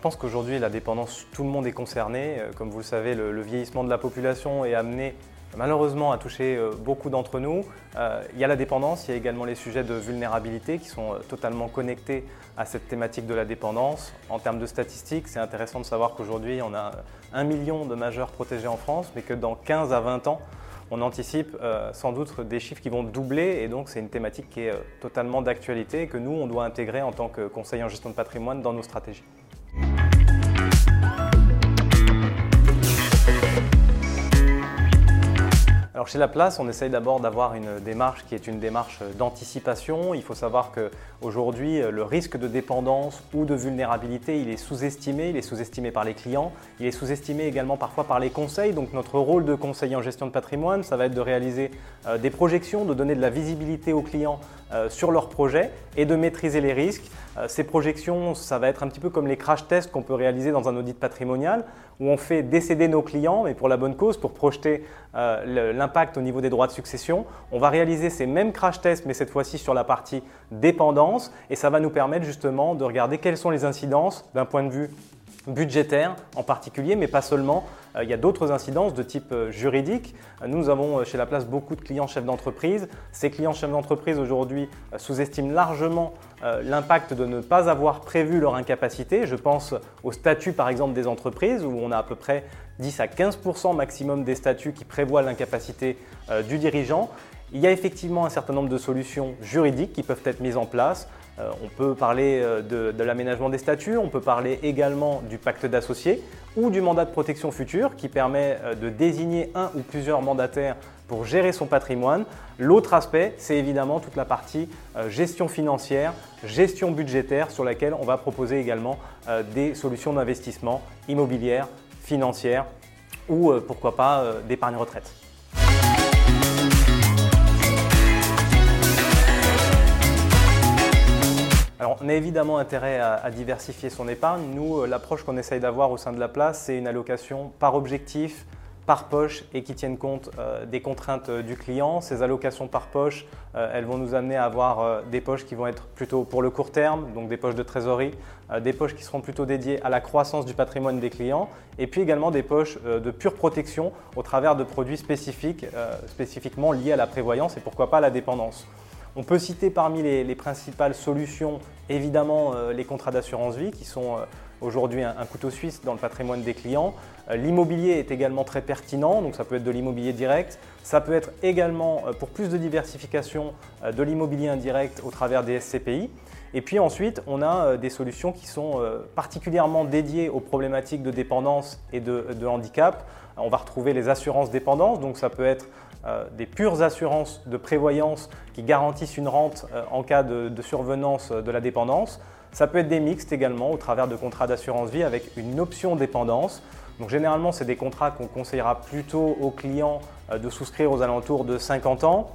pense qu'aujourd'hui, la dépendance, tout le monde est concerné. Euh, comme vous le savez, le, vieillissement de la population est amené malheureusement à toucher euh, beaucoup d'entre nous. Euh, il y a la dépendance, il y a également les sujets de vulnérabilité qui sont totalement connectés à cette thématique de la dépendance. En termes de statistiques, c'est intéressant de savoir qu'aujourd'hui, on a un million de majeurs protégés en France, mais que dans 15 à 20 ans, on anticipe sans doute des chiffres qui vont doubler et donc c'est une thématique qui est totalement d'actualité et que nous, on doit intégrer en tant que conseiller en gestion de patrimoine dans nos stratégies. Alors chez La Place, on essaye d'abord d'avoir une démarche qui est une démarche d'anticipation. Il faut savoir qu'aujourd'hui, le risque de dépendance ou de vulnérabilité, il est sous-estimé, il est sous-estimé par les clients, il est sous-estimé également parfois par les conseils. Donc notre rôle de conseiller en gestion de patrimoine, ça va être de réaliser euh, des projections, de donner de la visibilité aux clients euh, sur leurs projets et de maîtriser les risques. Euh, ces projections, ça va être un petit peu comme les crash tests qu'on peut réaliser dans un audit patrimonial, où on fait décéder nos clients, mais pour la bonne cause, pour projeter euh, au niveau des droits de succession. On va réaliser ces mêmes crash tests, mais cette fois-ci sur la partie dépendance, et ça va nous permettre justement de regarder quelles sont les incidences d'un point de vue budgétaire en particulier, mais pas seulement. Euh, il y a d'autres incidences de type euh, juridique. Euh, nous avons chez La Place beaucoup de clients chefs d'entreprise. Ces clients chefs d'entreprise aujourd'hui sous-estiment largement l'impact de ne pas avoir prévu leur incapacité. Je pense au statut par exemple des entreprises où on a à peu près 10 à 15% maximum des statuts qui prévoient l'incapacité du dirigeant. Il y a effectivement un certain nombre de solutions juridiques qui peuvent être mises en place. Euh, on peut parler euh, de, l'aménagement des statuts, on peut parler également du pacte d'associés ou du mandat de protection future qui permet euh, de désigner un ou plusieurs mandataires pour gérer son patrimoine. L'autre aspect, c'est évidemment toute la partie gestion financière, gestion budgétaire sur laquelle on va proposer également des solutions d'investissement immobilières, financières ou pourquoi pas d'épargne retraite. On a évidemment intérêt à, diversifier son épargne. Nous, euh, l'approche qu'on essaye d'avoir au sein de la place, c'est une allocation par objectif, par poche et qui tiennent compte euh, des contraintes euh, du client. Ces allocations par poche, elles vont nous amener à avoir des poches qui vont être plutôt pour le court terme, donc des poches de trésorerie, des poches qui seront plutôt dédiées à la croissance du patrimoine des clients, et puis également des poches de pure protection au travers de produits spécifiques, spécifiquement liés à la prévoyance et pourquoi pas à la dépendance. On peut citer parmi les, principales solutions, évidemment, euh, les contrats d'assurance vie qui sont euh, aujourd'hui un, couteau suisse dans le patrimoine des clients. Euh, l'immobilier est également très pertinent, donc ça peut être de l'immobilier direct. Ça peut être également, pour plus de diversification, de l'immobilier indirect au travers des SCPI. Et puis ensuite, on a des solutions qui sont particulièrement dédiées aux problématiques de dépendance et de, handicap. On va retrouver les assurances dépendance, donc ça peut être euh, des pures assurances de prévoyance qui garantissent une rente euh, en cas de, survenance de la dépendance. Ça peut être des mixtes également au travers de contrats d'assurance vie avec une option dépendance. Donc généralement, c'est des contrats qu'on conseillera plutôt aux clients euh, de souscrire aux alentours de 50 ans.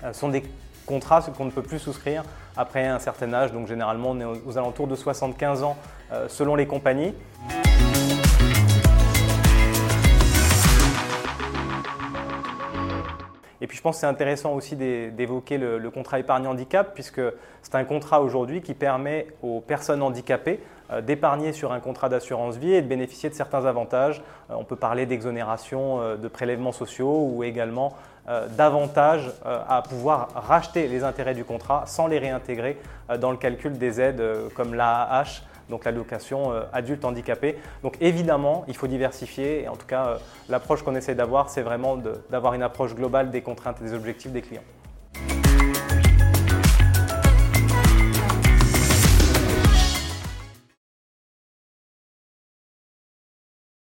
Ce sont des contrats qu'on ne peut plus souscrire après un certain âge, donc généralement on est aux alentours de 75 ans selon les compagnies. Et puis je pense que c'est intéressant aussi d'évoquer le, contrat épargne handicap, puisque c'est un contrat aujourd'hui qui permet aux personnes handicapées euh, d'épargner sur un contrat d'assurance vie et de bénéficier de certains avantages. Euh, on peut parler d'exonération euh, de prélèvements sociaux ou également d'avantages à pouvoir racheter les intérêts du contrat sans les réintégrer dans le calcul des aides comme l'AAH donc l'allocation euh, adulte handicapé. Donc évidemment, il faut diversifier et en tout cas, euh, l'approche qu'on essaie d'avoir, c'est vraiment d'avoir une approche globale des contraintes et des objectifs des clients.